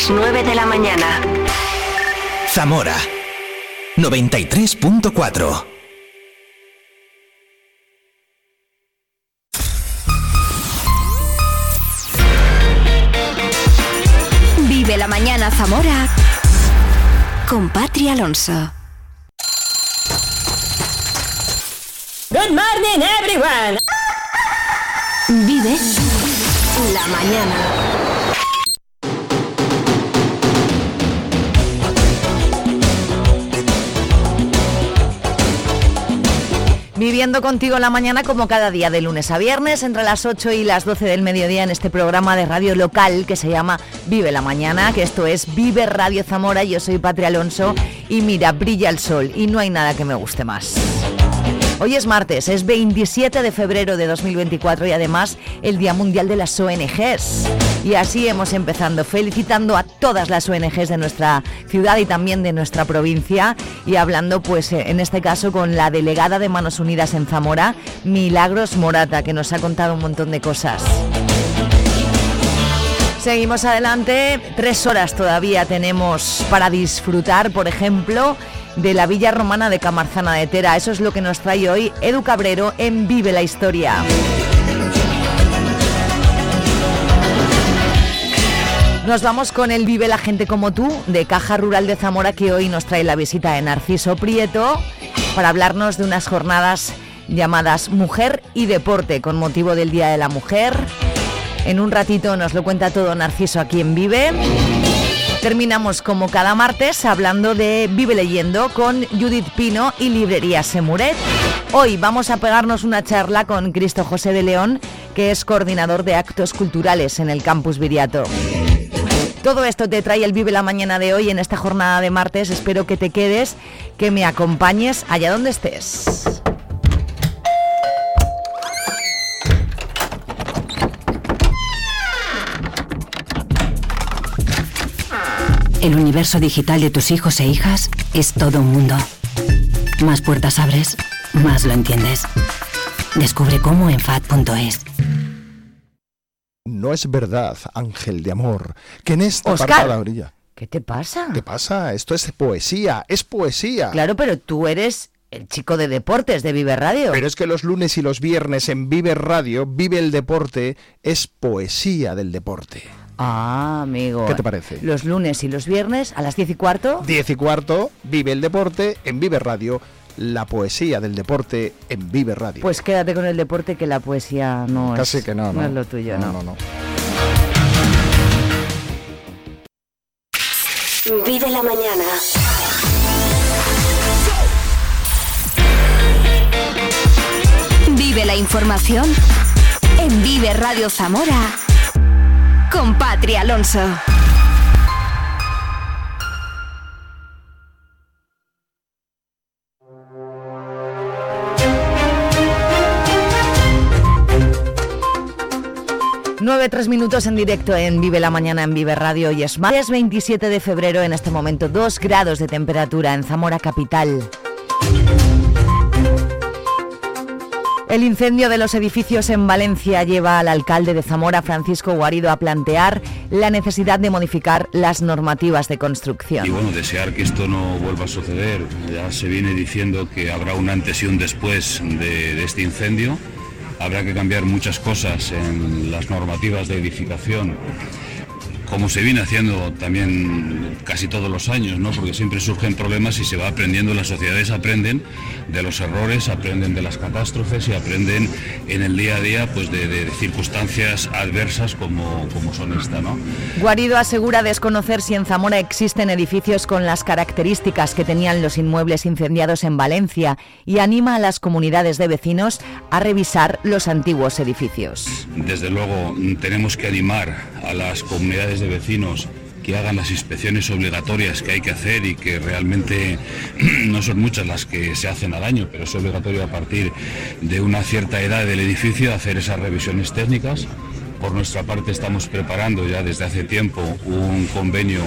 las 9 de la mañana. Zamora 93.4 Vive la mañana Zamora con Patri Alonso. Good morning, everyone. Vive la mañana. Viviendo contigo la mañana como cada día de lunes a viernes entre las 8 y las 12 del mediodía en este programa de radio local que se llama Vive la Mañana, que esto es Vive Radio Zamora, yo soy Patria Alonso y mira, brilla el sol y no hay nada que me guste más. Hoy es martes, es 27 de febrero de 2024 y además el Día Mundial de las ONGs. Y así hemos empezado felicitando a todas las ONGs de nuestra ciudad y también de nuestra provincia y hablando pues eh, en este caso con la delegada de Manos Unidas en Zamora, Milagros Morata, que nos ha contado un montón de cosas. Seguimos adelante, tres horas todavía tenemos para disfrutar, por ejemplo, de la Villa Romana de Camarzana de Tera. Eso es lo que nos trae hoy Edu Cabrero en Vive la Historia. Nos vamos con el Vive la gente como tú de Caja Rural de Zamora que hoy nos trae la visita de Narciso Prieto para hablarnos de unas jornadas llamadas Mujer y Deporte con motivo del Día de la Mujer. En un ratito nos lo cuenta todo Narciso aquí en Vive. Terminamos como cada martes hablando de Vive Leyendo con Judith Pino y Librería Semuret. Hoy vamos a pegarnos una charla con Cristo José de León, que es coordinador de actos culturales en el campus Viriato. Todo esto te trae el Vive la Mañana de hoy en esta jornada de martes. Espero que te quedes, que me acompañes allá donde estés. El universo digital de tus hijos e hijas es todo un mundo. Más puertas abres, más lo entiendes. Descubre cómo en FAD.es. No es verdad, ángel de amor, que en esta Oscar. apartada orilla. ¿Qué te pasa? ¿Qué pasa? Esto es poesía, es poesía. Claro, pero tú eres el chico de deportes de Vive Radio. Pero es que los lunes y los viernes en Vive Radio, Vive el Deporte, es poesía del deporte. Ah, amigo. ¿Qué te parece? Los lunes y los viernes a las 10 y cuarto. Diez y cuarto, Vive el Deporte en Vive Radio, la poesía del deporte en Vive Radio. Pues quédate con el deporte que la poesía no Casi es. que no, no. es lo tuyo, no. no, no. Vive la mañana. Vive la información en Vive Radio Zamora con Patria Alonso. Tres minutos en directo en Vive la Mañana en Vive Radio y es martes 27 de febrero en este momento, 2 grados de temperatura en Zamora Capital. El incendio de los edificios en Valencia lleva al alcalde de Zamora, Francisco Guarido, a plantear la necesidad de modificar las normativas de construcción. Y bueno, desear que esto no vuelva a suceder. Ya se viene diciendo que habrá un antes y un después de, de este incendio. Habrá que cambiar muchas cosas en las normativas de edificación, como se viene haciendo también casi todos los años, ¿no? porque siempre surgen problemas y se va aprendiendo, las sociedades aprenden de los errores, aprenden de las catástrofes y aprenden en el día a día pues, de, de circunstancias adversas como, como son esta. ¿no? Guarido asegura desconocer si en Zamora existen edificios con las características que tenían los inmuebles incendiados en Valencia y anima a las comunidades de vecinos a revisar los antiguos edificios. Desde luego tenemos que animar a las comunidades de vecinos que hagan las inspecciones obligatorias que hay que hacer y que realmente no son muchas las que se hacen al año, pero es obligatorio a partir de una cierta edad del edificio hacer esas revisiones técnicas Por nuestra parte estamos preparando ya desde hace tiempo un convenio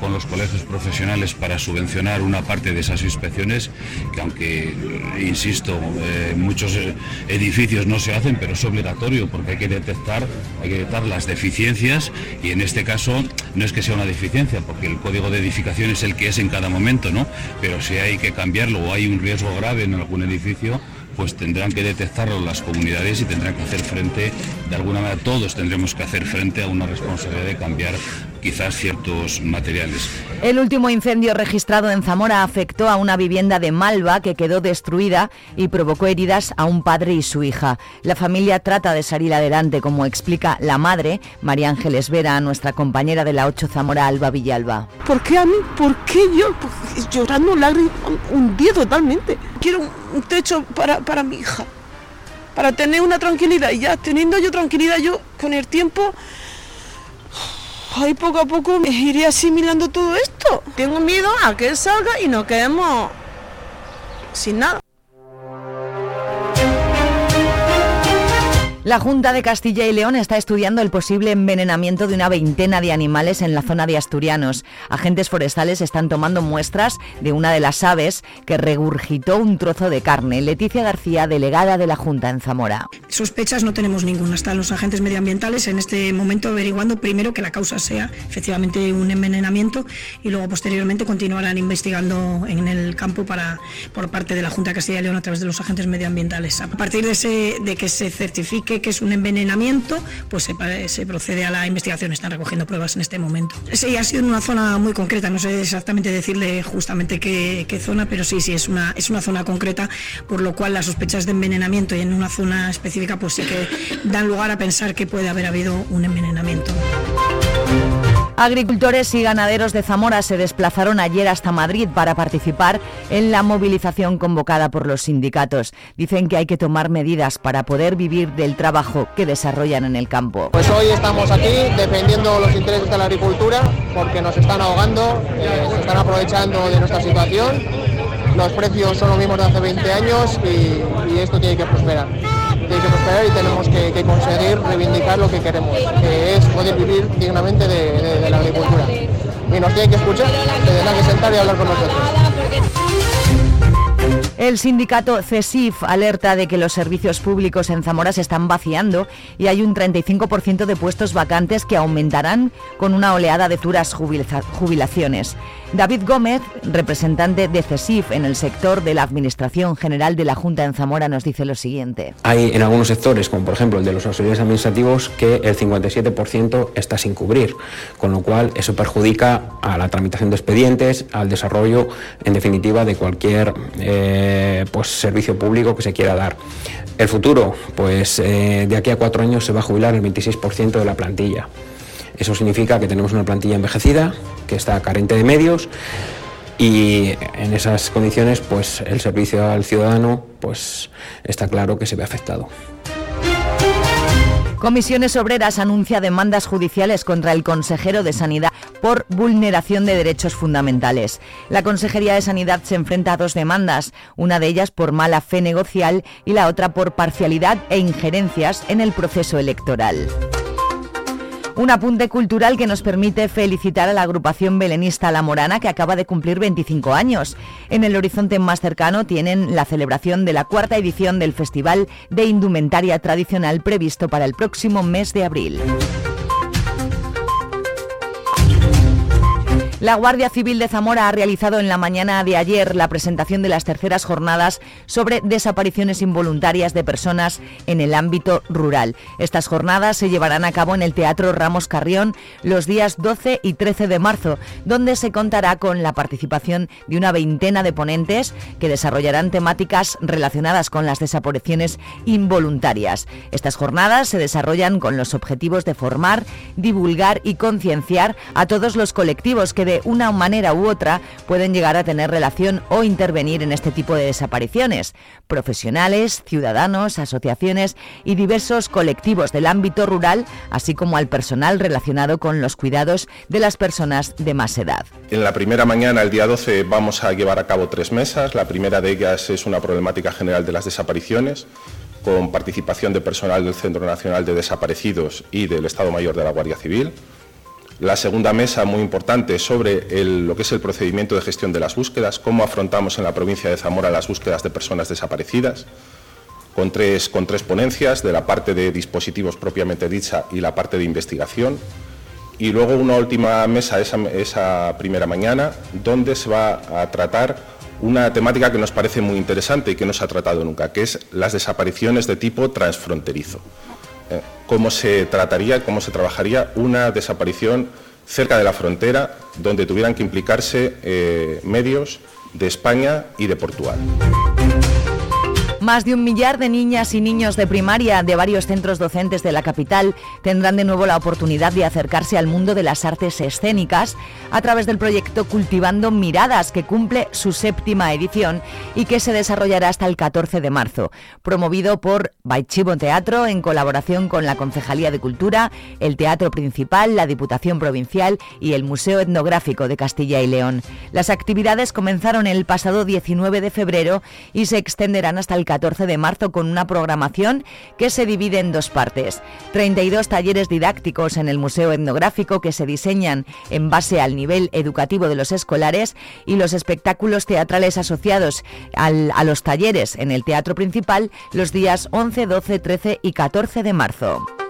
con los colegios profesionales para subvencionar una parte de esas inspecciones, que aunque, eh, insisto, eh, muchos eh, edificios no se hacen, pero es obligatorio porque hay que detectar, hay que detectar las deficiencias y en este caso no es que sea una deficiencia, porque el código de edificación es el que es en cada momento, ¿no? Pero si hay que cambiarlo o hay un riesgo grave en algún edificio, pues tendrán que detectarlo las comunidades y tendrán que hacer frente, de alguna manera todos tendremos que hacer frente a una responsabilidad de cambiar quizás ciertos materiales. El último incendio registrado en Zamora afectó a una vivienda de Malva que quedó destruida y provocó heridas a un padre y su hija. La familia trata de salir adelante, como explica la madre, María Ángeles Vera, nuestra compañera de la 8 Zamora, Alba Villalba. ¿Por qué a mí? ¿Por qué yo? Pues, llorando lágrimas, hundida totalmente. Quiero un techo para, para mi hija, para tener una tranquilidad y ya teniendo yo tranquilidad yo con el tiempo Ay, poco a poco me iré asimilando todo esto. Tengo miedo a que salga y nos quedemos sin nada. La Junta de Castilla y León está estudiando el posible envenenamiento de una veintena de animales en la zona de Asturianos. Agentes forestales están tomando muestras de una de las aves que regurgitó un trozo de carne. Leticia García, delegada de la Junta en Zamora. Sospechas no tenemos ninguna. Están los agentes medioambientales en este momento averiguando primero que la causa sea efectivamente un envenenamiento y luego posteriormente continuarán investigando en el campo para, por parte de la Junta de Castilla y León a través de los agentes medioambientales. A partir de, ese, de que se certifique que es un envenenamiento, pues se, procede a la investigación, están recogiendo pruebas en este momento. Sí, ha sido en una zona muy concreta, no sé exactamente decirle justamente qué, zona, pero sí, sí, es una, es una zona concreta, por lo cual las sospechas de envenenamiento y en una zona específica pues sí que dan lugar a pensar que puede haber habido un envenenamiento. Agricultores y ganaderos de Zamora se desplazaron ayer hasta Madrid para participar en la movilización convocada por los sindicatos. Dicen que hay que tomar medidas para poder vivir del trabajo que desarrollan en el campo. Pues hoy estamos aquí defendiendo los intereses de la agricultura porque nos están ahogando, eh, se están aprovechando de nuestra situación. Los precios son los mismos de hace 20 años y esto tiene que prosperar que prosperar y tenemos que, conseguir reivindicar lo que queremos, que es poder vivir dignamente de, la agricultura. Y nos tienen que escuchar, se tendrán que sentar y hablar con nosotros. El sindicato CESIF alerta de que los servicios públicos en Zamora se están vaciando y hay un 35% de puestos vacantes que aumentarán con una oleada de duras jubilaciones. David Gómez, representante de CESIF en el sector de la Administración General de la Junta en Zamora, nos dice lo siguiente. Hay en algunos sectores, como por ejemplo el de los auxiliares administrativos, que el 57% está sin cubrir, con lo cual eso perjudica a la tramitación de expedientes, al desarrollo, en definitiva, de cualquier eh, pues, servicio público que se quiera dar. El futuro, pues eh, de aquí a cuatro años se va a jubilar el 26% de la plantilla. Eso significa que tenemos una plantilla envejecida, que está carente de medios y en esas condiciones pues el servicio al ciudadano pues está claro que se ve afectado. Comisiones Obreras anuncia demandas judiciales contra el consejero de Sanidad por vulneración de derechos fundamentales. La Consejería de Sanidad se enfrenta a dos demandas, una de ellas por mala fe negocial y la otra por parcialidad e injerencias en el proceso electoral. Un apunte cultural que nos permite felicitar a la agrupación belenista La Morana que acaba de cumplir 25 años. En el horizonte más cercano tienen la celebración de la cuarta edición del Festival de Indumentaria Tradicional previsto para el próximo mes de abril. La Guardia Civil de Zamora ha realizado en la mañana de ayer la presentación de las terceras jornadas sobre desapariciones involuntarias de personas en el ámbito rural. Estas jornadas se llevarán a cabo en el Teatro Ramos Carrión los días 12 y 13 de marzo, donde se contará con la participación de una veintena de ponentes que desarrollarán temáticas relacionadas con las desapariciones involuntarias. Estas jornadas se desarrollan con los objetivos de formar, divulgar y concienciar a todos los colectivos que una manera u otra pueden llegar a tener relación o intervenir en este tipo de desapariciones. Profesionales, ciudadanos, asociaciones y diversos colectivos del ámbito rural, así como al personal relacionado con los cuidados de las personas de más edad. En la primera mañana, el día 12, vamos a llevar a cabo tres mesas. La primera de ellas es una problemática general de las desapariciones con participación de personal del Centro Nacional de Desaparecidos y del Estado Mayor de la Guardia Civil. La segunda mesa, muy importante, sobre lo que es el procedimiento de gestión de las búsquedas, cómo afrontamos en la provincia de Zamora las búsquedas de personas desaparecidas, con tres, con tres ponencias, de la parte de dispositivos propiamente dicha y la parte de investigación. Y luego una última mesa esa, esa primera mañana, donde se va a tratar una temática que nos parece muy interesante y que no se ha tratado nunca, que es las desapariciones de tipo transfronterizo. Eh, cómo se trataría, cómo se trabajaría una desaparición cerca de la frontera donde tuvieran que implicarse eh, medios de España y de Portugal. Más de un millar de niñas y niños de primaria de varios centros docentes de la capital tendrán de nuevo la oportunidad de acercarse al mundo de las artes escénicas a través del proyecto Cultivando Miradas, que cumple su séptima edición y que se desarrollará hasta el 14 de marzo, promovido por Baichivo Teatro en colaboración con la Concejalía de Cultura, el Teatro Principal, la Diputación Provincial y el Museo Etnográfico de Castilla y León. Las actividades comenzaron el pasado 19 de febrero y se extenderán hasta el 14 de marzo con una programación que se divide en dos partes. 32 talleres didácticos en el Museo Etnográfico que se diseñan en base al nivel educativo de los escolares y los espectáculos teatrales asociados a los talleres en el Teatro Principal los días 11, 12, 13 y 14 de marzo.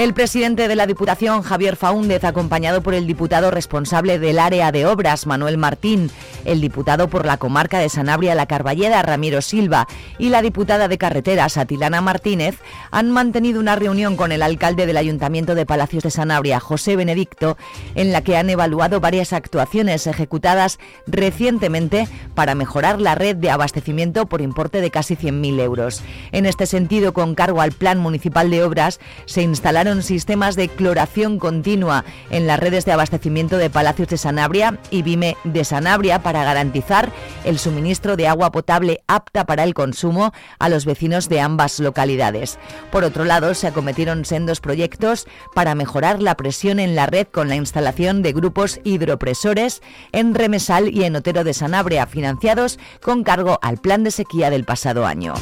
El presidente de la Diputación, Javier Faúndez, acompañado por el diputado responsable del área de obras, Manuel Martín, el diputado por la comarca de Sanabria La Carballeda, Ramiro Silva, y la diputada de carreteras, Atilana Martínez, han mantenido una reunión con el alcalde del Ayuntamiento de Palacios de Sanabria, José Benedicto, en la que han evaluado varias actuaciones ejecutadas recientemente para mejorar la red de abastecimiento por importe de casi 100.000 euros. En este sentido, con cargo al Plan Municipal de Obras, se instalaron sistemas de cloración continua en las redes de abastecimiento de Palacios de Sanabria y Vime de Sanabria para garantizar el suministro de agua potable apta para el consumo a los vecinos de ambas localidades. Por otro lado, se acometieron sendos proyectos para mejorar la presión en la red con la instalación de grupos hidropresores en Remesal y en Otero de Sanabria, financiados con cargo al plan de sequía del pasado año.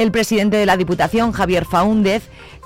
El presidente de la Diputación, Javier Faúndez,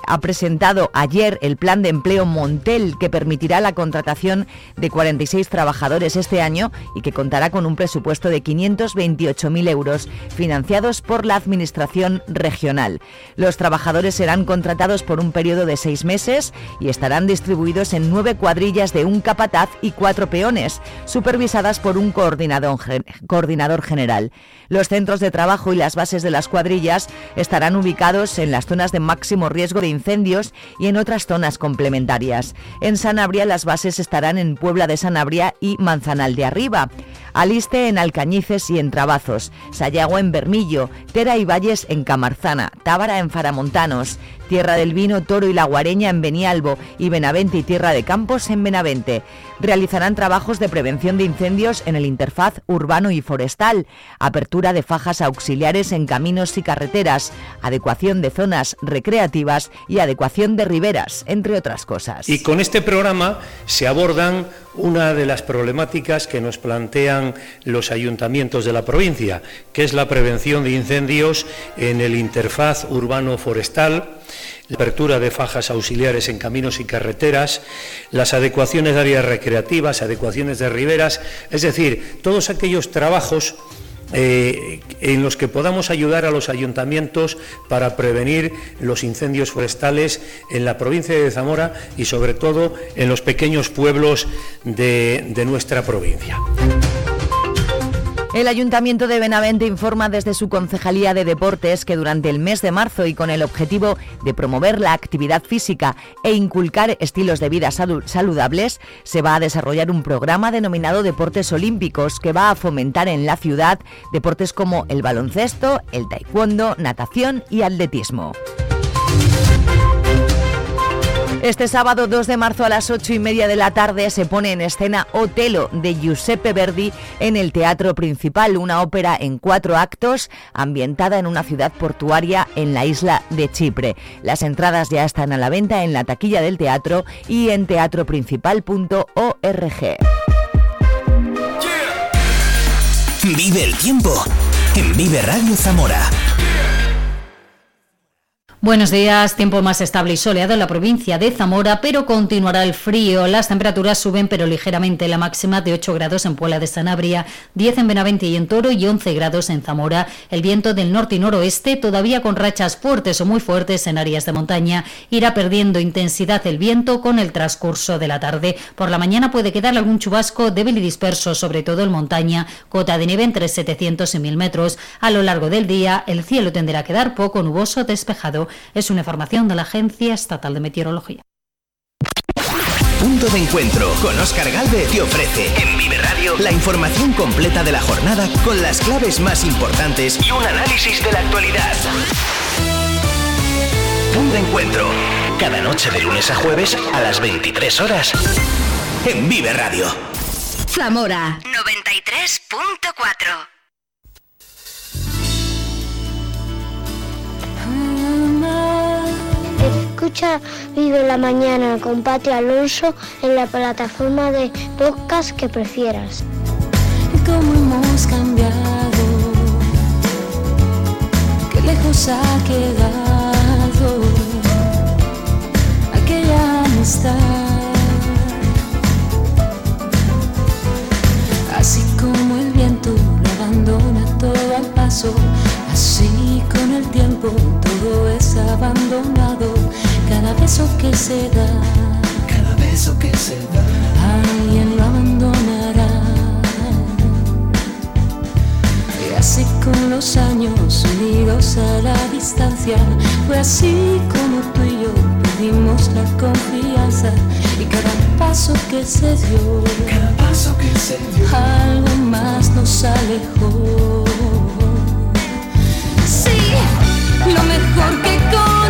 ha presentado ayer el plan de empleo Montel que permitirá la contratación de 46 trabajadores este año y que contará con un presupuesto de 528.000 euros financiados por la Administración regional. Los trabajadores serán contratados por un periodo de seis meses y estarán distribuidos en nueve cuadrillas de un capataz y cuatro peones, supervisadas por un coordinador, coordinador general. Los centros de trabajo y las bases de las cuadrillas estarán ubicados en las zonas de máximo riesgo de incendios y en otras zonas complementarias. En Sanabria las bases estarán en Puebla de Sanabria y Manzanal de Arriba. Aliste en Alcañices y en Trabazos, Sayago en Bermillo, Tera y Valles en Camarzana, Tábara en Faramontanos, Tierra del Vino, Toro y La Guareña en Benialbo y Benavente y Tierra de Campos en Benavente. Realizarán trabajos de prevención de incendios en el interfaz urbano y forestal, apertura de fajas auxiliares en caminos y carreteras, adecuación de zonas recreativas y adecuación de riberas, entre otras cosas. Y con este programa se abordan una de las problemáticas que nos plantean los ayuntamientos de la provincia, que es la prevención de incendios en el interfaz urbano-forestal, la apertura de fajas auxiliares en caminos y carreteras, las adecuaciones de áreas recreativas, adecuaciones de riberas, es decir, todos aquellos trabajos eh, en los que podamos ayudar a los ayuntamientos para prevenir los incendios forestales en la provincia de Zamora y sobre todo en los pequeños pueblos de nuestra provincia. El Ayuntamiento de Benavente informa desde su Concejalía de Deportes que durante el mes de marzo y con el objetivo de promover la actividad física e inculcar estilos de vida saludables, se va a desarrollar un programa denominado Deportes Olímpicos que va a fomentar en la ciudad deportes como el baloncesto, el taekwondo, natación y atletismo. Este sábado 2 de marzo a las 8 y media de la tarde se pone en escena Otelo de Giuseppe Verdi en el Teatro Principal, una ópera en cuatro actos ambientada en una ciudad portuaria en la isla de Chipre. Las entradas ya están a la venta en la taquilla del teatro y en teatroprincipal.org. Vive el tiempo en Vive Radio Zamora. Buenos días, tiempo más estable y soleado en la provincia de Zamora, pero continuará el frío. Las temperaturas suben pero ligeramente, la máxima de 8 grados en Puebla de Sanabria, 10 en Benavente y en Toro y 11 grados en Zamora. El viento del norte y noroeste, todavía con rachas fuertes o muy fuertes en áreas de montaña, irá perdiendo intensidad el viento con el transcurso de la tarde. Por la mañana puede quedar algún chubasco débil y disperso, sobre todo en montaña, cota de nieve entre 700 y 1000 metros. A lo largo del día, el cielo tenderá a quedar poco nuboso despejado. Es una información de la Agencia Estatal de Meteorología. Punto de encuentro con Oscar Galve te ofrece en Vive Radio la información completa de la jornada con las claves más importantes y un análisis de la actualidad. Punto de encuentro cada noche de lunes a jueves a las 23 horas en Vive Radio. Zamora 93.4 Escucha Vive la Mañana con Pati Alonso en la plataforma de podcast que prefieras. ¿Cómo hemos cambiado? Qué lejos ha quedado aquella amistad. Así como el viento lo abandona todo al paso, así con el tiempo todo es abandonado cada beso que se da, cada beso que se da, alguien lo abandonará. Y así con los años unidos a la distancia, fue así como tú y yo perdimos la confianza. Y cada paso que se dio, cada paso que se dio, algo más nos alejó. Sí, lo mejor que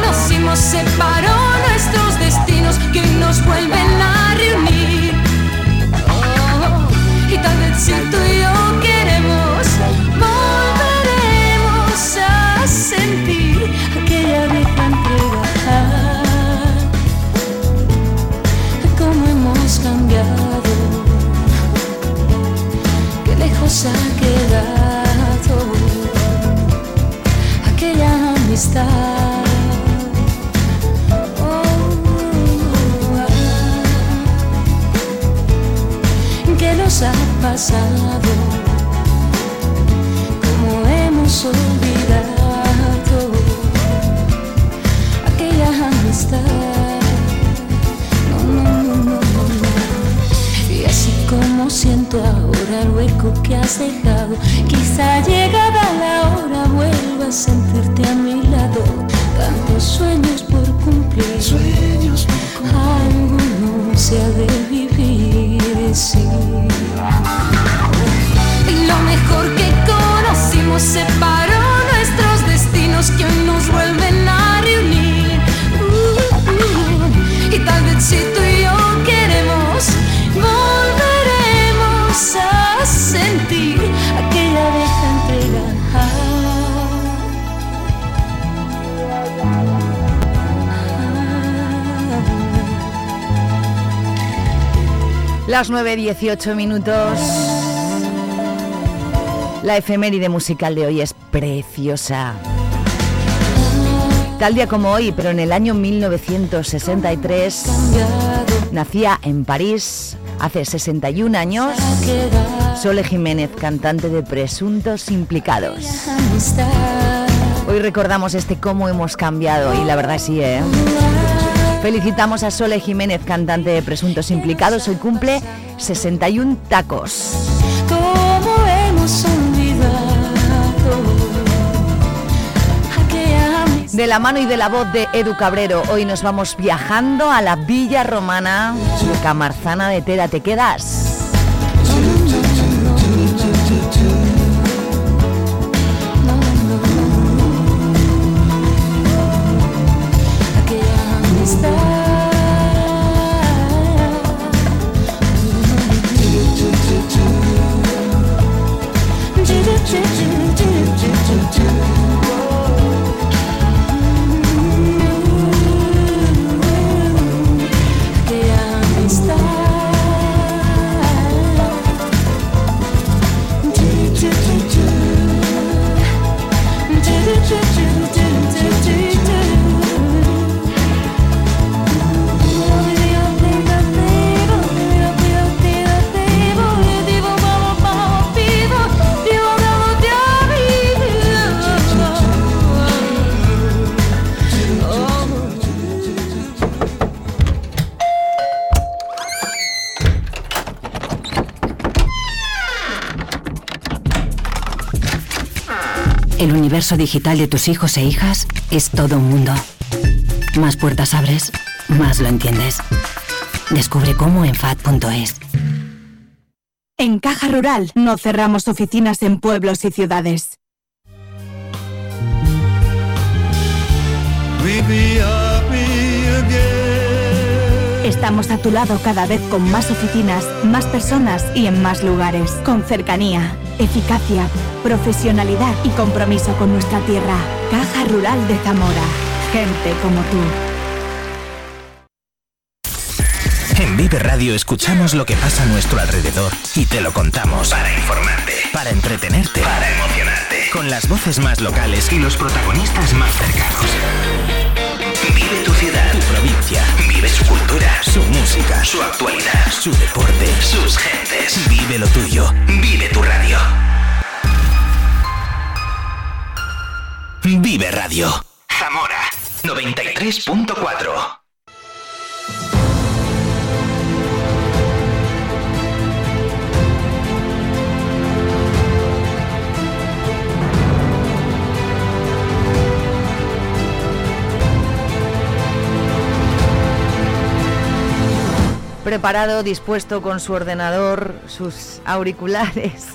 conocimos separó nuestros destinos que nos vuelven a reunir. 18 minutos. La efeméride musical de hoy es preciosa. Tal día como hoy, pero en el año 1963, nacía en París, hace 61 años, Sole Jiménez, cantante de Presuntos Implicados. Hoy recordamos este cómo hemos cambiado y la verdad sí, ¿eh? Felicitamos a Sole Jiménez, cantante de Presuntos Implicados. Hoy cumple 61 tacos. Como hemos De la mano y de la voz de Edu Cabrero, hoy nos vamos viajando a la Villa Romana Camarzana de Tera. ¿Te quedas? Universo digital de tus hijos e hijas es todo un mundo. Más puertas abres, más lo entiendes. Descubre cómo en FAD.es. En Caja Rural no cerramos oficinas en pueblos y ciudades. Estamos a tu lado cada vez con más oficinas, más personas y en más lugares. Con cercanía, eficacia, profesionalidad y compromiso con nuestra tierra. Caja Rural de Zamora. Gente como tú. En Vive Radio escuchamos lo que pasa a nuestro alrededor y te lo contamos. Para informarte, para entretenerte, para emocionarte. Con las voces más locales y los protagonistas más cercanos. Vive tu ciudad, tu provincia. Vive su cultura, su música, su actualidad, su deporte, sus gentes. Vive lo tuyo. Vive tu radio. Vive Radio. Zamora 93.4. Preparado, dispuesto con su ordenador, sus auriculares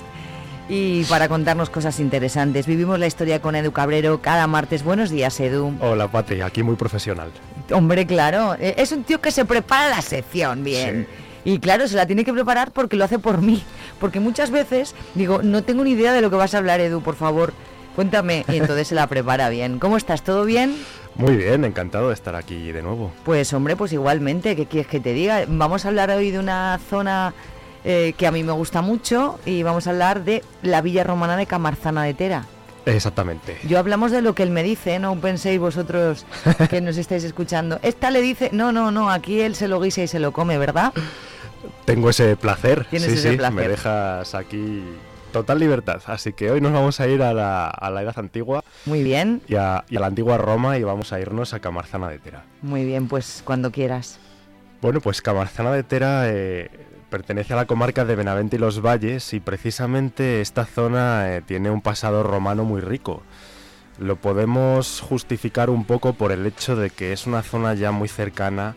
y para contarnos cosas interesantes. Vivimos la historia con Edu Cabrero cada martes. Buenos días, Edu. Hola, Pati, aquí muy profesional. Hombre, claro, eh, es un tío que se prepara la sección bien. Y claro, se la tiene que preparar porque lo hace por mí. Porque muchas veces digo, no tengo ni idea de lo que vas a hablar, Edu, por favor, cuéntame. Y entonces se la prepara bien. ¿Cómo estás? ¿Todo bien? Muy bien, encantado de estar aquí de nuevo. Pues hombre, pues igualmente, ¿qué quieres que te diga? Vamos a hablar hoy de una zona eh, que a mí me gusta mucho y vamos a hablar de la villa romana de Camarzana de Tera. Exactamente. Yo hablamos de lo que él me dice, no penséis vosotros que nos estáis escuchando. Esta le dice, no, no, no, aquí él se lo guisa y se lo come, ¿verdad? Tengo ese placer. Tienes sí, ese sí, placer. me dejas aquí total libertad. Así que hoy nos vamos a ir a la, a la Edad Antigua. Muy bien. Y a, y a la antigua Roma y vamos a irnos a Camarzana de Tera. Muy bien, pues cuando quieras. Bueno, pues Camarzana de Tera eh, pertenece a la comarca de Benavente y los Valles y precisamente esta zona eh, tiene un pasado romano muy rico. Lo podemos justificar un poco por el hecho de que es una zona ya muy cercana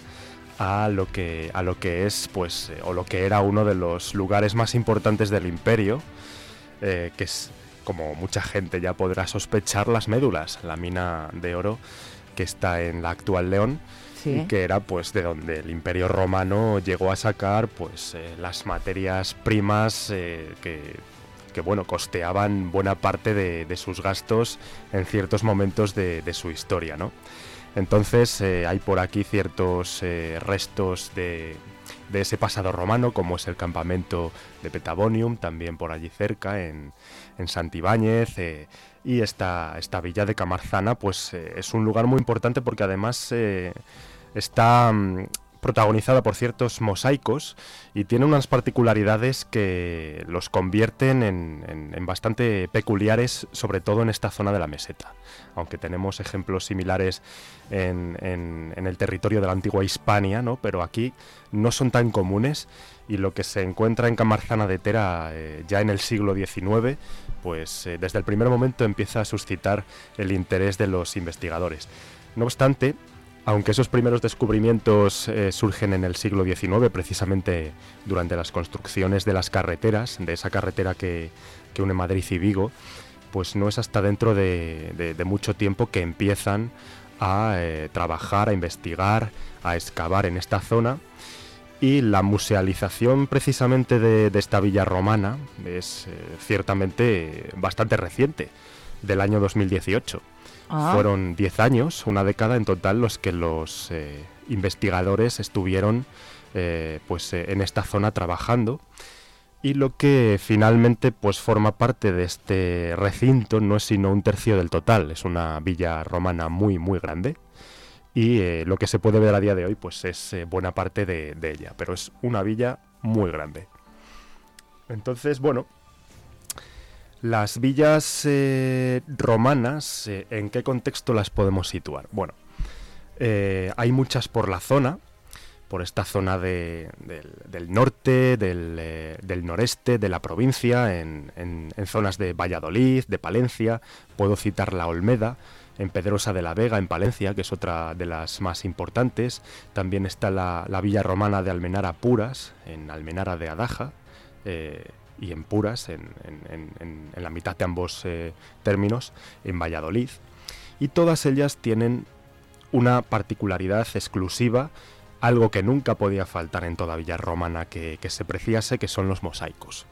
a lo que, a lo que es, pues, eh, o lo que era uno de los lugares más importantes del imperio, eh, que es, como mucha gente ya podrá sospechar, las médulas, la mina de oro que está en la actual León Sí. y que era pues de donde el Imperio Romano llegó a sacar pues eh, las materias primas eh, que, que, bueno costeaban buena parte de, de sus gastos en ciertos momentos de, de su historia, ¿no? Entonces eh, hay por aquí ciertos restos de, de ese pasado romano, como es el campamento de Petabonium, también por allí cerca, en, en Santibáñez. eh, y esta, esta villa de Camarzana, pues eh, es un lugar muy importante porque además eh, está mm, protagonizada por ciertos mosaicos y tiene unas particularidades que los convierten en, en- bastante peculiares, sobre todo en esta zona de la meseta. Aunque tenemos ejemplos similares en el territorio de la antigua Hispania, ¿no? pero aquí no son tan comunes y lo que se encuentra en Camarzana de Tera eh, ya en el siglo XIX, pues eh, desde el primer momento empieza a suscitar el interés de los investigadores. No obstante, aunque esos primeros descubrimientos eh, surgen en el siglo XIX, precisamente durante las construcciones de las carreteras, de esa carretera que, une Madrid y Vigo, pues no es hasta dentro de, mucho tiempo que empiezan a eh, trabajar, a investigar, a excavar en esta zona. Y la musealización precisamente de, de esta villa romana es eh, ciertamente bastante reciente, del año 2018. Ah. Fueron 10 años, una década en total, los que los eh, investigadores estuvieron eh, pues, eh, en esta zona trabajando. Y lo que finalmente pues, forma parte de este recinto no es sino un tercio del total. Es una villa romana muy, muy grande. Y lo que se puede ver a día de hoy pues, es buena parte de, de ella. Pero es una villa muy grande. Entonces, bueno, las villas eh, romanas, eh, ¿en qué contexto las podemos situar? Bueno, eh, hay muchas por la zona. por esta zona de, del, norte, del, noreste de la provincia, en, zonas de Valladolid, de Palencia, puedo citar la Olmeda, en Pedrosa de la Vega, en Palencia, que es otra de las más importantes. También está la, villa romana de Almenara Puras, en Almenara de Adaja, y en Puras, en, la mitad de ambos eh, términos, en Valladolid. Y todas ellas tienen una particularidad exclusiva, algo que nunca podía faltar en toda villa romana que, se preciase, que son los mosaicos,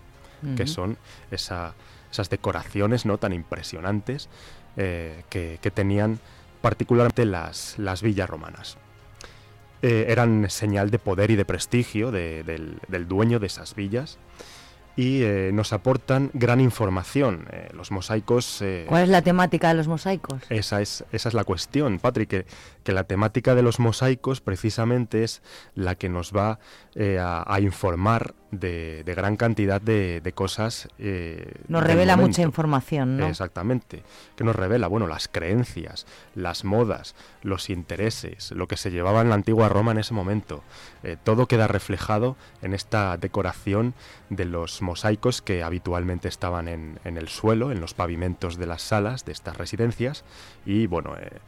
que son esas decoraciones no tan impresionantes eh, que, tenían particularmente las, las villas romanas. Eh, eran señal de poder y de prestigio del, del, dueño de esas villas y eh, nos aportan gran información. Eh, los mosaicos... Eh, ¿Cuál es la temática de los mosaicos? Esa es, esa es la cuestión, Patrick, que, que la temática de los mosaicos precisamente es la que nos va a, informar de, gran cantidad de, cosas. nos revela mucha información, ¿no? Exactamente. que nos revela? Bueno, las creencias, las modas, los intereses, lo que se llevaba en la antigua Roma en ese momento. todo queda reflejado en esta decoración de los mosaicos que habitualmente estaban en, el suelo, en los pavimentos de las salas de estas residencias y bueno, eh,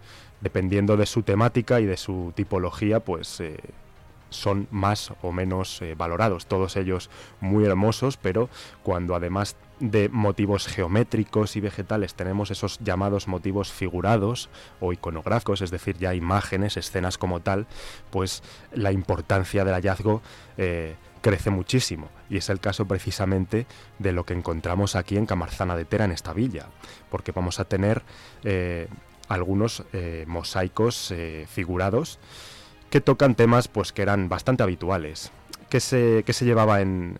dependiendo de su temática y de su tipología, pues eh, son más o menos eh, valorados, todos ellos muy hermosos, pero cuando además de motivos geométricos y vegetales tenemos esos llamados motivos figurados o iconográficos, es decir, ya imágenes, escenas como tal, pues la importancia del hallazgo crece muchísimo. Y es el caso precisamente de lo que encontramos aquí en Camarzana de Tera en esta villa, porque vamos a tener eh, algunos eh, mosaicos eh, figurados que tocan temas pues que eran bastante habituales. que se, se llevaba en,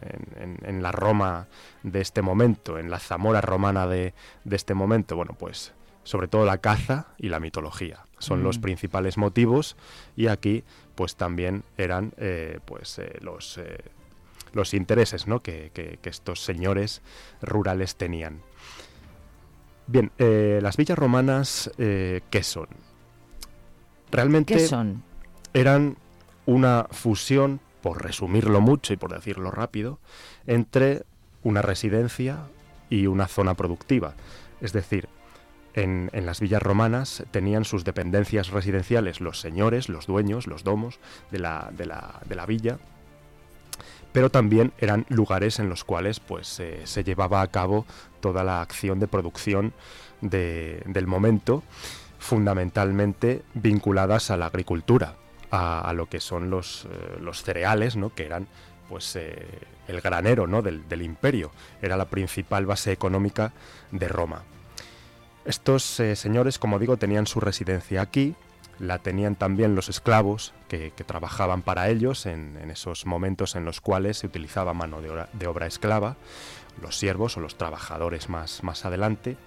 la Roma de este momento, en la Zamora romana de, de este momento? Bueno, pues sobre todo la caza y la mitología. Son los mm. principales motivos y aquí pues también eran eh, pues los, los intereses ¿no? que, estos señores rurales tenían. Bien, las villas romanas, ¿qué son? Realmente ¿Qué son? eran una fusión, por resumirlo mucho y por decirlo rápido, entre una residencia y una zona productiva. Es decir, en, las villas romanas tenían sus dependencias residenciales los señores, los dueños, los domos de la, de la, villa, pero también eran lugares en los cuales pues, se llevaba a cabo toda la acción de producción del momento, fundamentalmente vinculadas a la agricultura, a, lo que son los, eh, los cereales, ¿no? que eran pues eh, el granero ¿no? del, del, imperio, era la principal base económica de Roma. Estos eh, señores, como digo, tenían su residencia aquí, la tenían también los esclavos que, trabajaban para ellos en, esos momentos en los cuales se utilizaba mano de obra, esclava, los siervos o los trabajadores más, más adelante.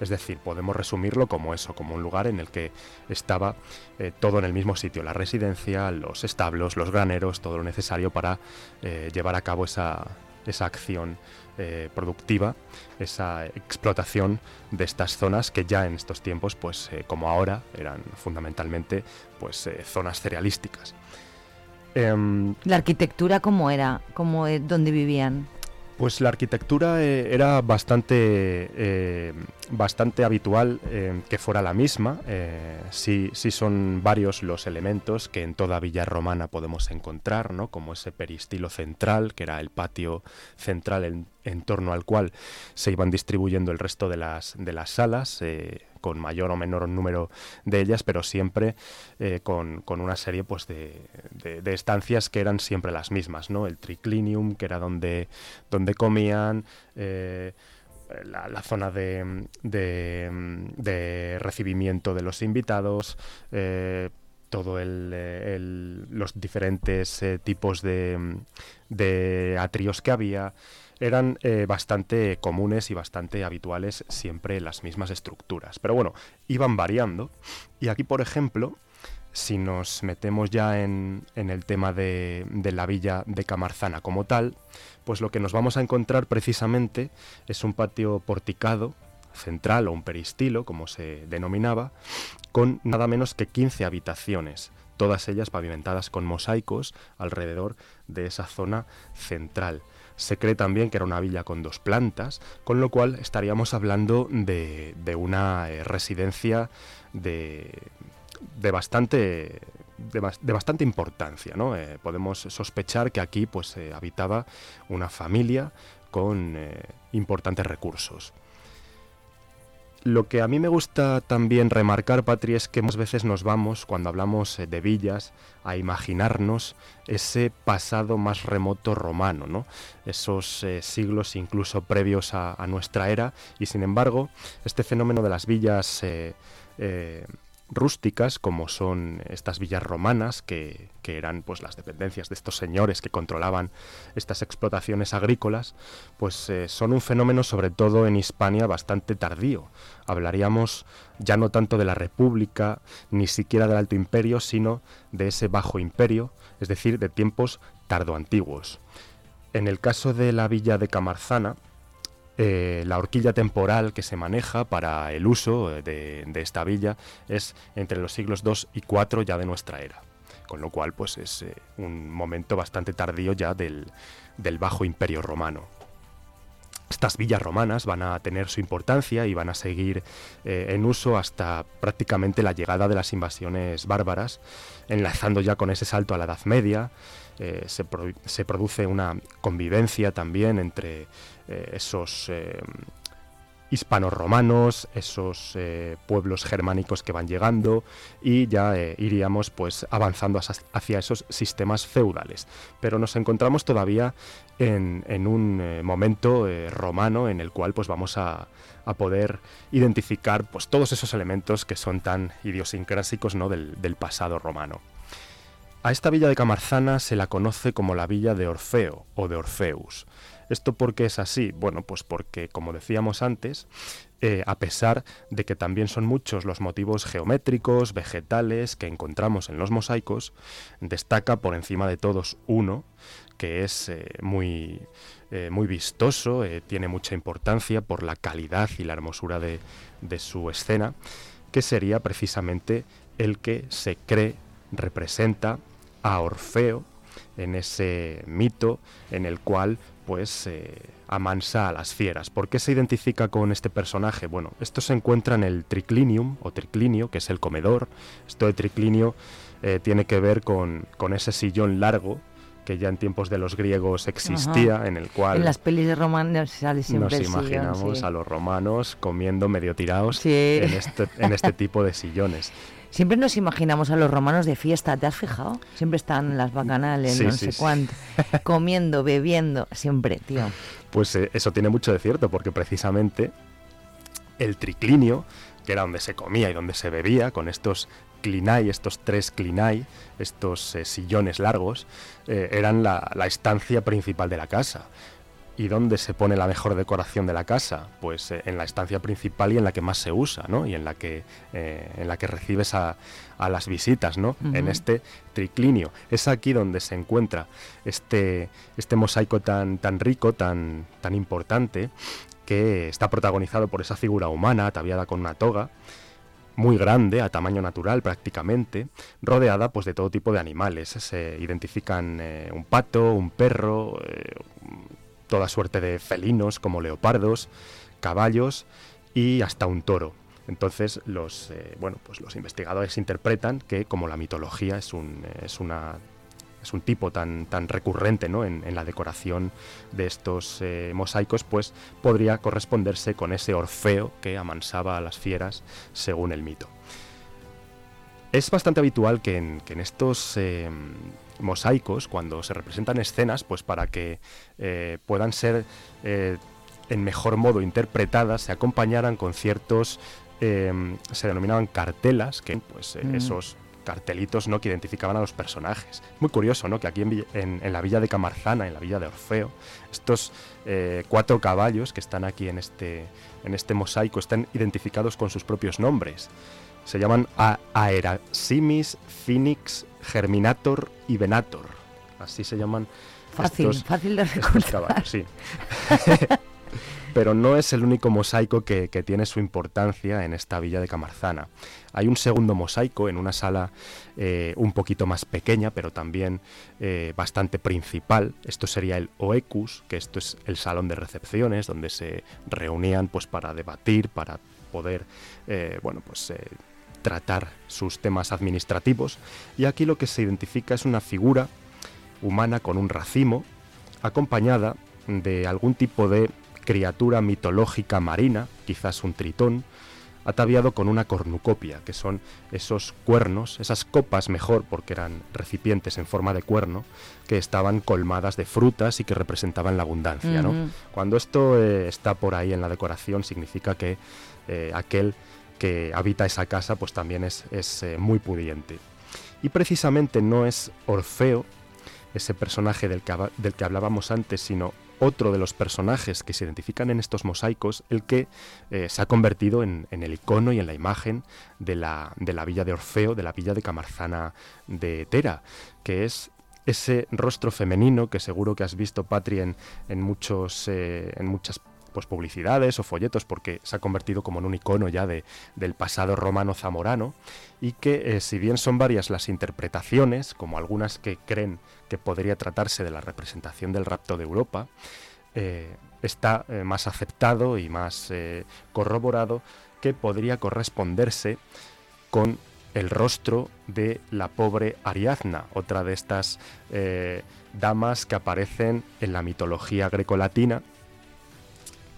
Es decir, podemos resumirlo como eso, como un lugar en el que estaba eh, todo en el mismo sitio, la residencia, los establos, los graneros, todo lo necesario para eh, llevar a cabo esa, esa acción eh, productiva, esa explotación de estas zonas que ya en estos tiempos, pues como ahora, eran fundamentalmente pues zonas cerealísticas. Em, ¿La arquitectura cómo era? ¿Cómo, ¿Dónde vivían? Pues la arquitectura era bastante, bastante habitual que fuera la misma. sí, sí, son varios los elementos que en toda villa romana podemos encontrar, ¿no? como ese peristilo central, que era el patio central en, torno al cual se iban distribuyendo el resto de las, de las salas, eh, con mayor o menor número de ellas, pero siempre eh, con, una serie pues, de, estancias que eran siempre las mismas, ¿no? El triclinium, que era donde, donde comían, eh, la, zona de, de, recibimiento de los invitados, todo el, los diferentes tipos de, de atrios que había eran eh, bastante comunes y bastante habituales siempre las mismas estructuras. Pero bueno, iban variando. Y aquí, por ejemplo, si nos metemos ya en, el tema de, la villa de Camarzana como tal, pues lo que nos vamos a encontrar precisamente es un patio porticado central o un peristilo, como se denominaba, con nada menos que 15 habitaciones todas ellas pavimentadas con mosaicos alrededor de esa zona central. Se cree también que era una villa con dos plantas, con lo cual estaríamos hablando de, una eh, residencia de, de bastante de, bastante importancia. ¿no? Eh, podemos sospechar que aquí pues, eh, habitaba una familia con importantes recursos. Lo que a mí me gusta también remarcar, Patri, es que muchas veces nos vamos, cuando hablamos de villas, a imaginarnos ese pasado más remoto romano, ¿no? esos siglos incluso previos a, nuestra era, y sin embargo, este fenómeno de las villas rústicas, como son estas villas romanas, que, eran pues las dependencias de estos señores que controlaban estas explotaciones agrícolas, pues eh, son un fenómeno sobre todo en Hispania bastante tardío. Hablaríamos ya no tanto de la República, ni siquiera del Alto Imperio, sino de ese Bajo Imperio, es decir, de tiempos tardoantiguos. En el caso de la villa de Camarzana, eh, la horquilla temporal que se maneja para el uso eh, de, esta villa es entre los siglos II y IV ya de nuestra era, con lo cual pues es eh, un momento bastante tardío ya del, Bajo Imperio Romano. Estas villas romanas van a tener su importancia y van a seguir en uso hasta prácticamente la llegada de las invasiones bárbaras, enlazando ya con ese salto a la Edad Media. se, produce una convivencia también entre eh, esos eh, hispanos romanos, esos eh, pueblos germánicos que van llegando y ya iríamos pues avanzando hacia esos sistemas feudales. Pero nos encontramos todavía en, un momento romano en el cual pues vamos a, poder identificar pues todos esos elementos que son tan idiosincrásicos ¿no? del, del pasado romano. A esta villa de Camarzana se la conoce como la villa de Orfeo o de Orfeus. ¿Esto por qué es así? Bueno, pues porque, como decíamos antes, eh, a pesar de que también son muchos los motivos geométricos, vegetales que encontramos en los mosaicos, destaca por encima de todos uno que es eh, muy, eh, muy vistoso, tiene mucha importancia por la calidad y la hermosura de, de su escena, que sería precisamente el que se cree representa a Orfeo en ese mito en el cual pues eh, amansa a las fieras. ¿Por qué se identifica con este personaje? Bueno, esto se encuentra en el triclinium o triclinio, que es el comedor. Esto de triclinio eh, tiene que ver con, ese sillón largo que ya en tiempos de los griegos existía, en el cual... En las pelis de romanos sale siempre Nos imaginamos a los romanos comiendo medio tirados en, este, en este tipo de sillones. Siempre nos imaginamos a los romanos de fiesta, ¿te has fijado? Siempre están las bacanales, no sé cuánto, comiendo, bebiendo, siempre, tío. Pues eh, eso tiene mucho de cierto, porque precisamente el triclinio, que era donde se comía y donde se bebía, con estos clinai, estos tres clinai, estos eh, sillones largos, eh, eran la, la estancia principal de la casa. ¿Y dónde se pone la mejor decoración de la casa? Pues eh, en la estancia principal y en la que más se usa, ¿no? Y en la que, eh, en la que recibes a, las visitas, ¿no? En este triclinio. Es aquí donde se encuentra este, este mosaico tan, tan rico, tan, tan importante, que está protagonizado por esa figura humana ataviada con una toga, muy grande, a tamaño natural prácticamente, rodeada pues de todo tipo de animales. Se identifican eh, un pato, un perro, toda suerte de felinos como leopardos, caballos y hasta un toro. Entonces los, eh, bueno, pues los investigadores interpretan que como la mitología es un, es una, es un tipo tan, tan recurrente ¿no? en, la decoración de estos eh, mosaicos, pues podría corresponderse con ese Orfeo que amansaba a las fieras según el mito. Es bastante habitual que en, estos eh, mosaicos, cuando se representan escenas, pues para que eh, puedan ser eh, en mejor modo interpretadas, se acompañaran con ciertos, eh, se denominaban cartelas, que pues mm. esos cartelitos ¿no? que identificaban a los personajes. Muy curioso, ¿no? Que aquí en, la villa de Camarzana, en la villa de Orfeo, estos cuatro caballos que están aquí en este, en este mosaico están identificados con sus propios nombres. Se llaman Aerasimis, Phoenix, Germinator y Venator. Así se llaman. Fácil, fácil de recordar. sí. Pero no es el único mosaico que, tiene su importancia en esta villa de Camarzana. Hay un segundo mosaico en una sala eh, un poquito más pequeña, pero también eh, bastante principal. Esto sería el Oecus, que esto es el salón de recepciones, donde se reunían pues, para debatir, para poder eh, bueno, pues, tratar sus temas administrativos. Y aquí lo que se identifica es una figura humana con un racimo, acompañada de algún tipo de criatura mitológica marina, quizás un tritón, ataviado con una cornucopia, que son esos cuernos, esas copas mejor, porque eran recipientes en forma de cuerno, que estaban colmadas de frutas y que representaban la abundancia. Cuando esto eh, está por ahí en la decoración, significa que eh, aquel que habita esa casa, pues también es, eh, muy pudiente. Y precisamente no es Orfeo, ese personaje del que, del que hablábamos antes, sino otro de los personajes que se identifican en estos mosaicos, el que eh, se ha convertido en, el icono y en la imagen de la, de la villa de Orfeo, de la villa de Camarzana de Tera, que es ese rostro femenino que seguro que has visto, Patri, en, muchos, eh, en muchas pues, publicidades o folletos, porque se ha convertido como en un icono ya de, del pasado romano zamorano, y que eh, si bien son varias las interpretaciones, como algunas que creen que podría tratarse de la representación del rapto de Europa, eh, está eh, más aceptado y más corroborado que podría corresponderse con el rostro de la pobre Ariadna, otra de estas damas que aparecen en la mitología grecolatina.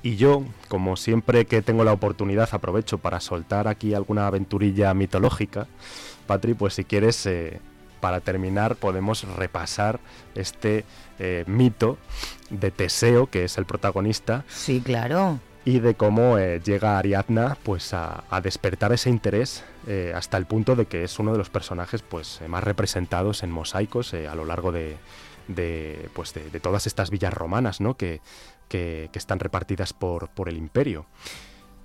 Y yo, como siempre que tengo la oportunidad, aprovecho para soltar aquí alguna aventurilla mitológica. Patri, pues si quieres, para terminar podemos repasar este eh, mito de Teseo, que es el protagonista. Sí, claro. Y de cómo eh, llega Ariadna pues, a, despertar ese interés eh, hasta el punto de que es uno de los personajes pues, más representados en mosaicos a lo largo de, pues, de, todas estas villas romanas ¿no? que, que, que están repartidas por, por el imperio.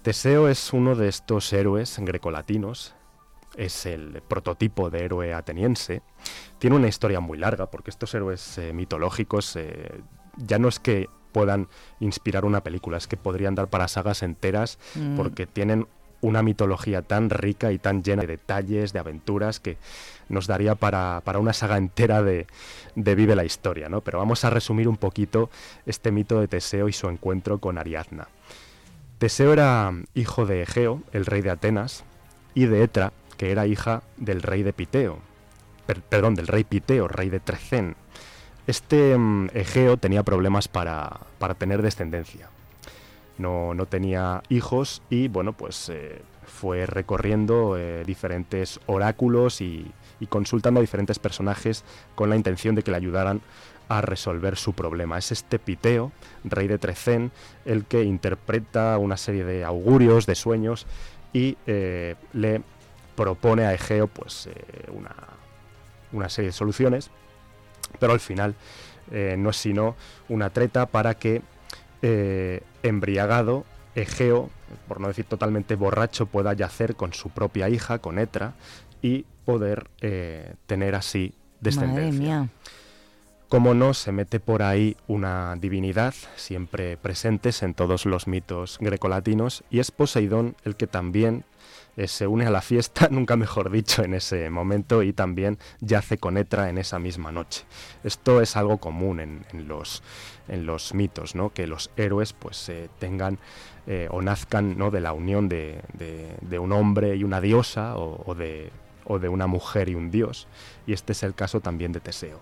Teseo es uno de estos héroes grecolatinos es el prototipo de héroe ateniense. Tiene una historia muy larga, porque estos héroes eh, mitológicos eh, ya no es que puedan inspirar una película, es que podrían dar para sagas enteras, mm. porque tienen una mitología tan rica y tan llena de detalles, de aventuras, que nos daría para, una saga entera de, de, Vive la Historia, ¿no? Pero vamos a resumir un poquito este mito de Teseo y su encuentro con Ariadna. Teseo era hijo de Egeo, el rey de Atenas, y de Etra, que era hija del rey de Piteo, perdón, del rey Piteo, rey de Trecén. Este mm, Egeo tenía problemas para, tener descendencia. No, tenía hijos y bueno, pues eh, fue recorriendo eh, diferentes oráculos y, consultando a diferentes personajes con la intención de que le ayudaran a resolver su problema. Es este Piteo, rey de Trecén, el que interpreta una serie de augurios, de sueños y eh, le propone a Egeo pues, eh, una, serie de soluciones, pero al final no es sino una treta para que eh, embriagado Egeo, por no decir totalmente borracho, pueda yacer con su propia hija, con Etra, y poder tener así descendencia. Como no, se mete por ahí una divinidad, siempre presentes en todos los mitos grecolatinos, y es Poseidón el que también eh, se une a la fiesta, nunca mejor dicho, en ese momento y también yace con Etra en esa misma noche. Esto es algo común en, los, en los mitos, ¿no? que los héroes pues eh, tengan eh, o nazcan ¿no? de la unión de, un hombre y una diosa o, de, o de una mujer y un dios. Y este es el caso también de Teseo.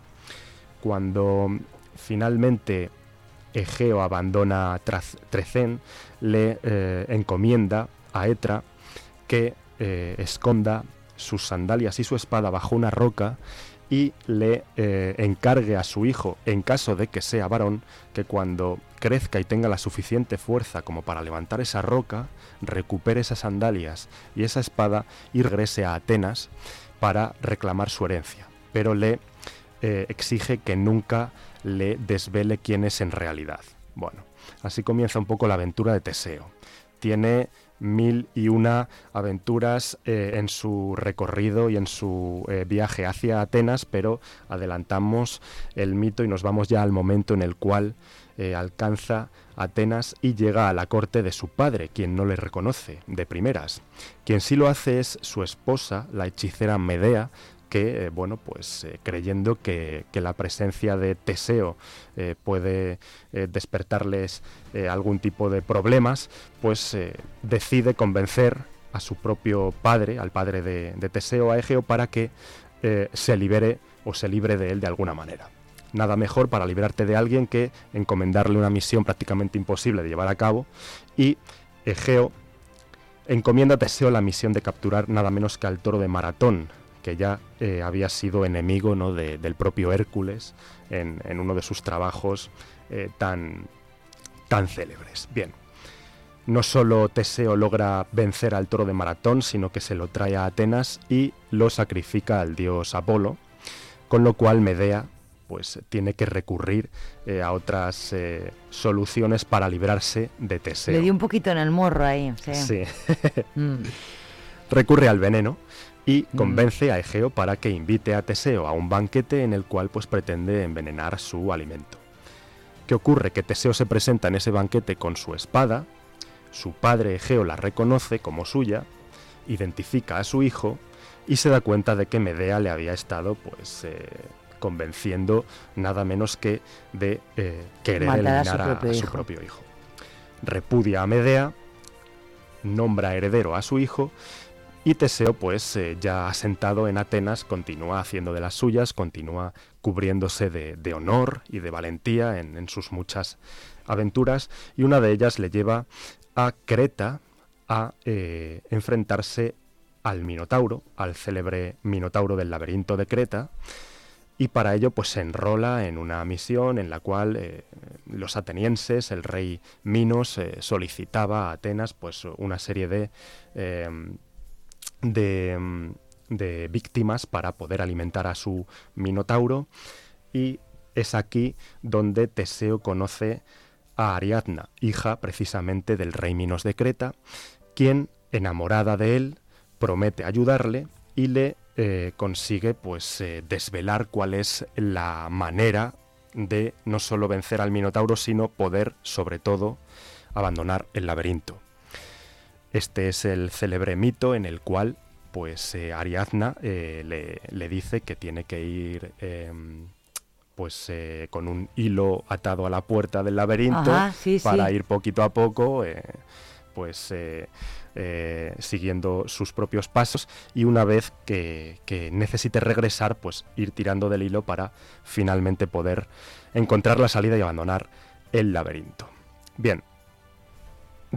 Cuando finalmente Egeo abandona Trecén, le encomienda a Etra que eh, esconda sus sandalias y su espada bajo una roca y le eh, encargue a su hijo, en caso de que sea varón, que cuando crezca y tenga la suficiente fuerza como para levantar esa roca, recupere esas sandalias y esa espada y regrese a Atenas para reclamar su herencia. Pero le eh, exige que nunca le desvele quién es en realidad. Bueno, así comienza un poco la aventura de Teseo. Tiene mil y una aventuras eh, en su recorrido y en su eh, viaje hacia Atenas, pero adelantamos el mito y nos vamos ya al momento en el cual eh, alcanza Atenas y llega a la corte de su padre, quien no le reconoce de primeras. Quien sí lo hace es su esposa, la hechicera Medea, que, bueno, pues creyendo que, que, la presencia de Teseo eh, puede eh, despertarles eh, algún tipo de problemas, pues decide convencer a su propio padre, al padre de, de Teseo, a Egeo, para que se libere o se libre de él de alguna manera. Nada mejor para librarte de alguien que encomendarle una misión prácticamente imposible de llevar a cabo y Egeo encomienda a Teseo la misión de capturar nada menos que al toro de Maratón, que ya eh, había sido enemigo ¿no? de, del propio Hércules en, en, uno de sus trabajos eh, tan, tan célebres. Bien, no solo Teseo logra vencer al toro de Maratón, sino que se lo trae a Atenas y lo sacrifica al dios Apolo, con lo cual Medea pues tiene que recurrir eh, a otras eh, soluciones para librarse de Teseo. Le dio un poquito en el morro ahí. Sí. sí. mm. Recurre al veneno y convence a Egeo para que invite a Teseo a un banquete en el cual pues pretende envenenar su alimento. ¿Qué ocurre? Que Teseo se presenta en ese banquete con su espada, su padre Egeo la reconoce como suya, identifica a su hijo y se da cuenta de que Medea le había estado pues eh, convenciendo nada menos que de eh, querer Matar a eliminar su a, propio a su hijo. propio hijo. Repudia a Medea, nombra heredero a su hijo y Teseo, pues eh, ya asentado en Atenas, continúa haciendo de las suyas, continúa cubriéndose de, honor y de valentía en, sus muchas aventuras, y una de ellas le lleva a Creta a eh, enfrentarse al Minotauro, al célebre Minotauro del laberinto de Creta, y para ello pues se enrola en una misión en la cual eh, los atenienses, el rey Minos, solicitaba a Atenas pues una serie de de, de, víctimas para poder alimentar a su Minotauro y es aquí donde Teseo conoce a Ariadna, hija precisamente del rey Minos de Creta, quien, enamorada de él, promete ayudarle y le eh, consigue pues eh, desvelar cuál es la manera de no solo vencer al Minotauro, sino poder, sobre todo, abandonar el laberinto. Este es el célebre mito en el cual pues eh, Ariadna eh, le, le, dice que tiene que ir eh, pues eh, con un hilo atado a la puerta del laberinto Ajá, sí, para sí. ir poquito a poco pues siguiendo sus propios pasos y una vez que, que, necesite regresar pues ir tirando del hilo para finalmente poder encontrar la salida y abandonar el laberinto. Bien,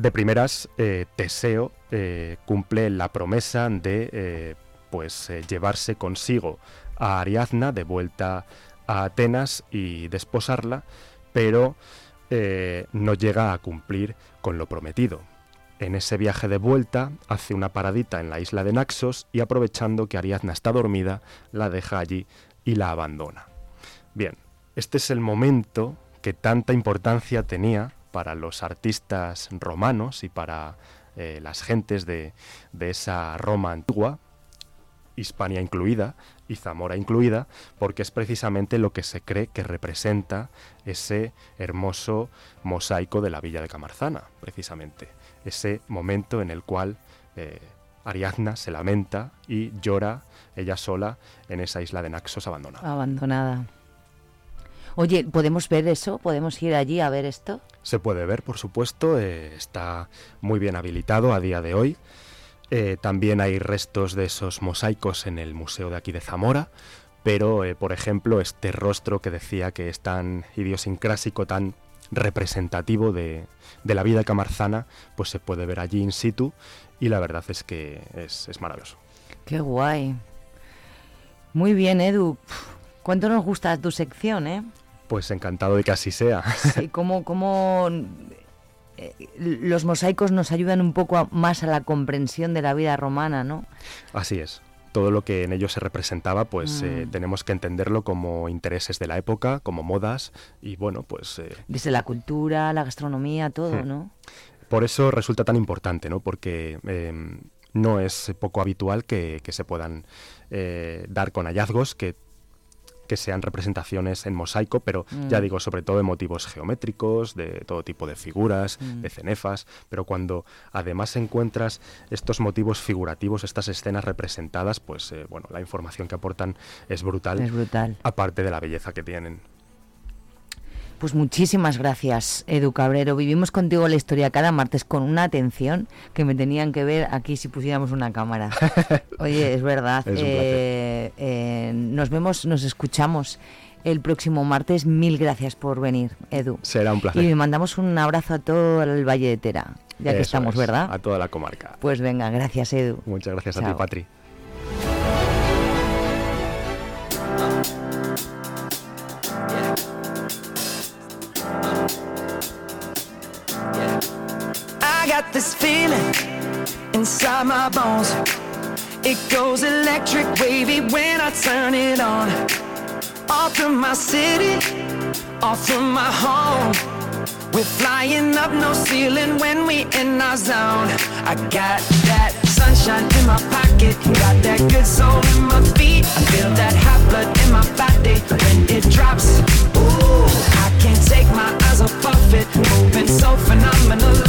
de primeras, eh, Teseo eh, cumple la promesa de eh, pues llevarse consigo a Ariadna de vuelta a Atenas y desposarla, pero no llega a cumplir con lo prometido. En ese viaje de vuelta hace una paradita en la isla de Naxos y aprovechando que Ariadna está dormida, la deja allí y la abandona. Bien, este es el momento que tanta importancia tenía para los artistas romanos y para eh, las gentes de, de, esa Roma antigua, Hispania incluida y Zamora incluida, porque es precisamente lo que se cree que representa ese hermoso mosaico de la villa de Camarzana, precisamente. Ese momento en el cual eh, Ariadna se lamenta y llora ella sola en esa isla de Naxos abandonada. Abandonada. Oye, ¿podemos ver eso? ¿Podemos ir allí a ver esto? Se puede ver, por supuesto, eh, está muy bien habilitado a día de hoy. Eh, también hay restos de esos mosaicos en el museo de aquí de Zamora, pero, eh, por ejemplo, este rostro que decía que es tan idiosincrásico, tan representativo de, de la vida camarzana, pues se puede ver allí in situ y la verdad es que es, es maravilloso. Qué guay. Muy bien, Edu. ¿Cuánto nos gusta tu sección, eh? Pues encantado de que así sea. Sí, cómo, cómo eh, los mosaicos nos ayudan un poco a, más a la comprensión de la vida romana, ¿no? Así es. Todo lo que en ellos se representaba, pues mm. eh, tenemos que entenderlo como intereses de la época, como modas y bueno, pues... Eh... Desde la cultura, la gastronomía, todo, hmm. ¿no? Por eso resulta tan importante, ¿no? Porque em, no es poco habitual que, que se puedan eh, dar con hallazgos que que sean representaciones en mosaico, pero Mm. ya digo, sobre todo de motivos geométricos, de todo tipo de figuras, Mm. de cenefas, pero cuando además encuentras estos motivos figurativos, estas escenas representadas, pues eh, bueno, la información que aportan es brutal, Es brutal. aparte de la belleza que tienen. Pues muchísimas gracias, Edu Cabrero. Vivimos contigo la historia cada martes con una atención que me tenían que ver aquí si pusiéramos una cámara. Oye, es verdad. Es Eh, eh, nos vemos, nos escuchamos el próximo martes. Mil gracias por venir, Edu. Será un placer. Y mandamos un abrazo a todo el Valle de Tera, ya que estamos, es, ¿verdad? A toda la comarca. Pues venga, gracias, Edu. Muchas gracias a ti, Patri. This feeling inside my bones. It goes electric wavy when I turn it on. All through my city, all through my home. We're flying up no ceiling when we in our zone. I got that sunshine in my pocket, got that good soul in my feet. I feel that hot blood in my body when it drops. Ooh, I can't take my eyes off of it, moving so phenomenally.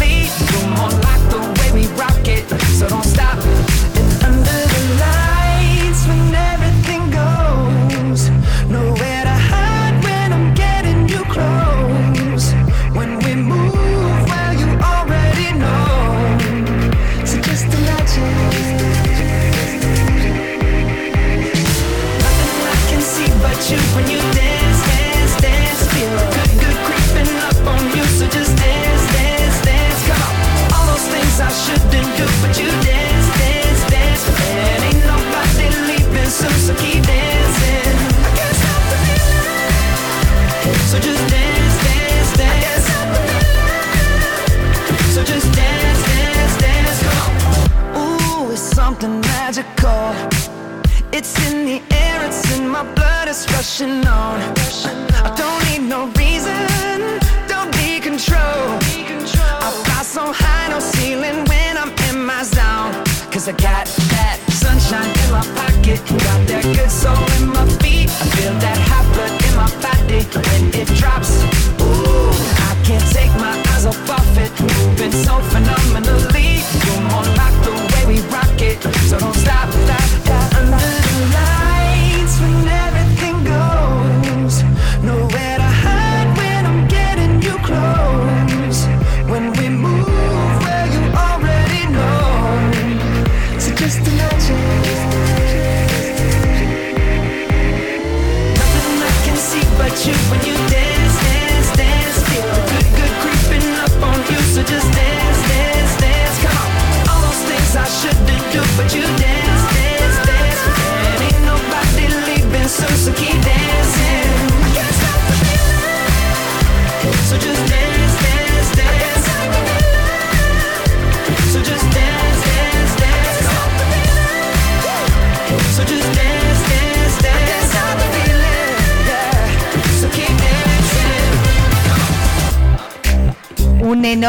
a cat.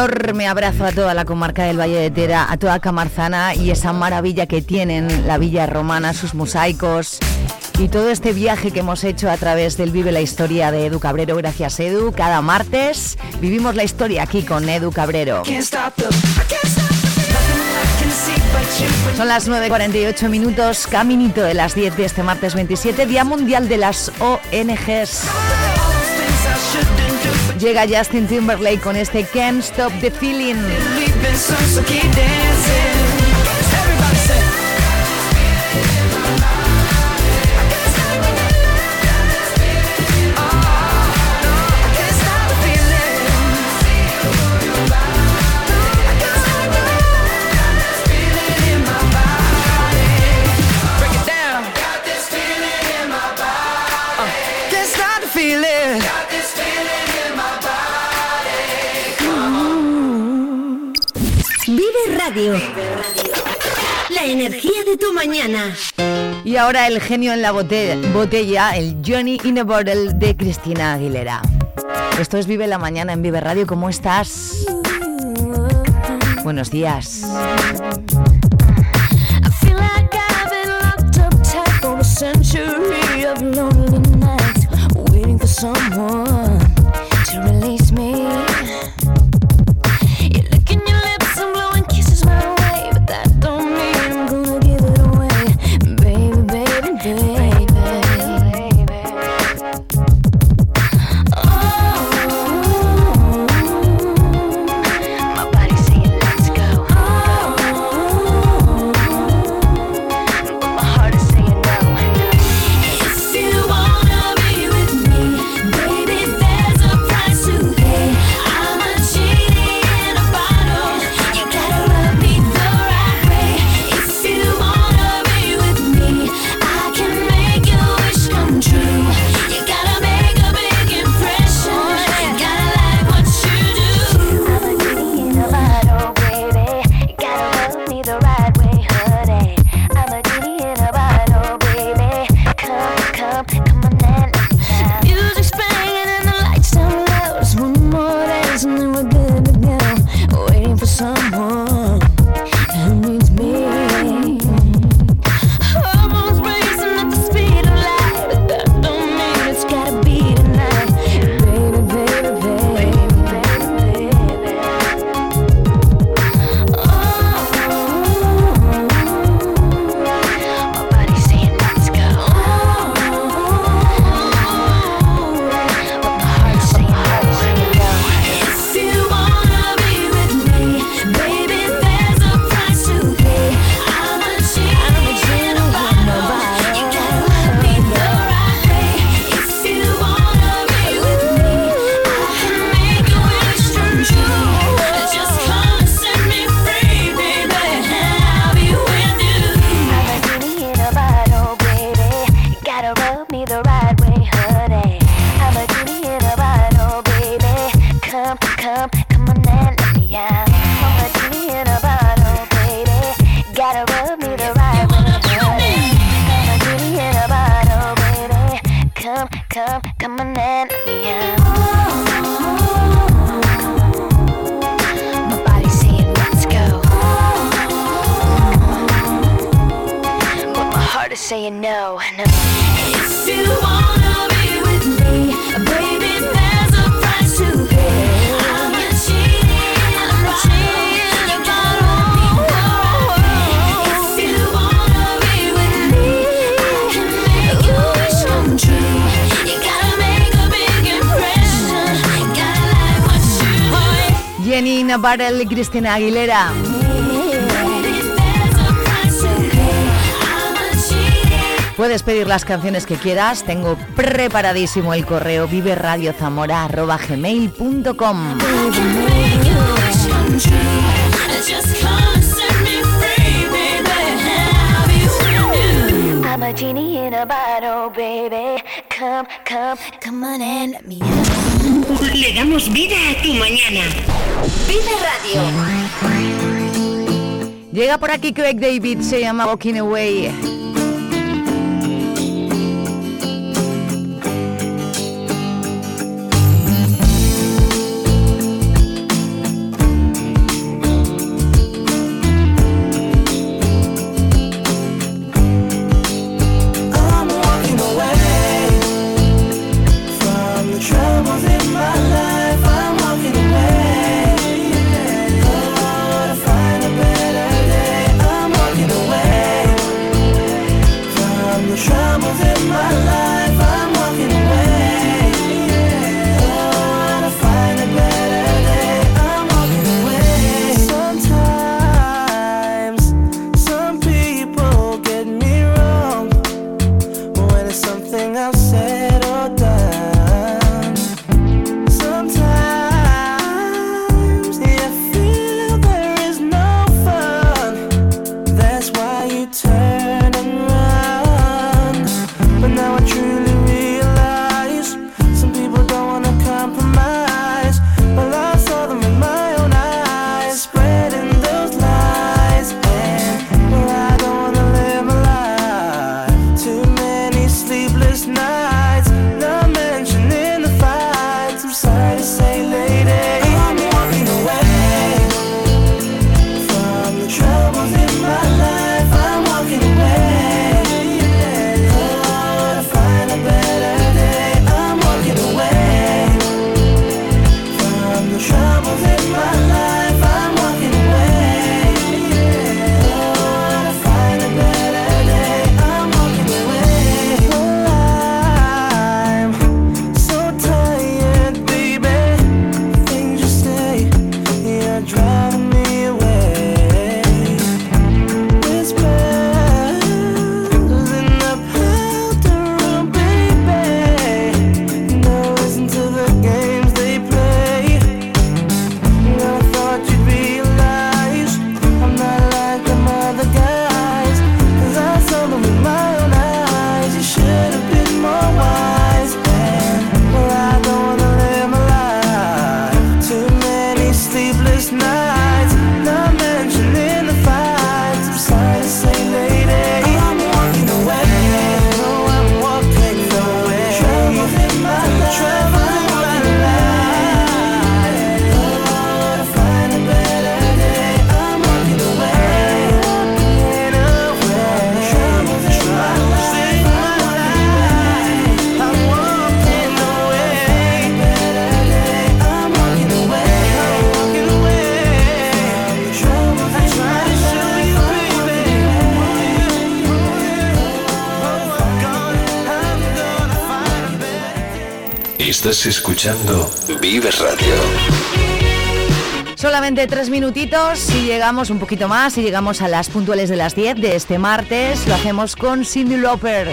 Enorme abrazo a toda la comarca del Valle de Tera, a toda Camarzana y esa maravilla que tienen la villa romana, sus mosaicos y todo este viaje que hemos hecho a través del Vive la Historia de Edu Cabrero. Gracias Edu. Cada martes vivimos la historia aquí con Edu Cabrero. Son las 9.48 minutos, caminito de las 10 de este martes 27, Día Mundial de las ONGs. Llega Justin Timberlake con este Can't Stop the Feeling. Radio. La energía de tu mañana. Y ahora el genio en la botella, botella el Johnny in a Bottle de Cristina Aguilera. Esto es Vive la Mañana en Vive Radio. ¿Cómo estás? Buenos días. Dina Barrel y Cristina Aguilera. Puedes pedir las canciones que quieras. Tengo preparadísimo el correo viveradiozamora.gmail.com a genie in a bottle. Le damos vida a tu mañana. Vida Radio. Llega por aquí Craig David, se llama Walking Away. Estás escuchando Vive Radio. Solamente tres minutitos, si llegamos un poquito más, si llegamos a las puntuales de las 10 de este martes, lo hacemos con Cindy Lauper.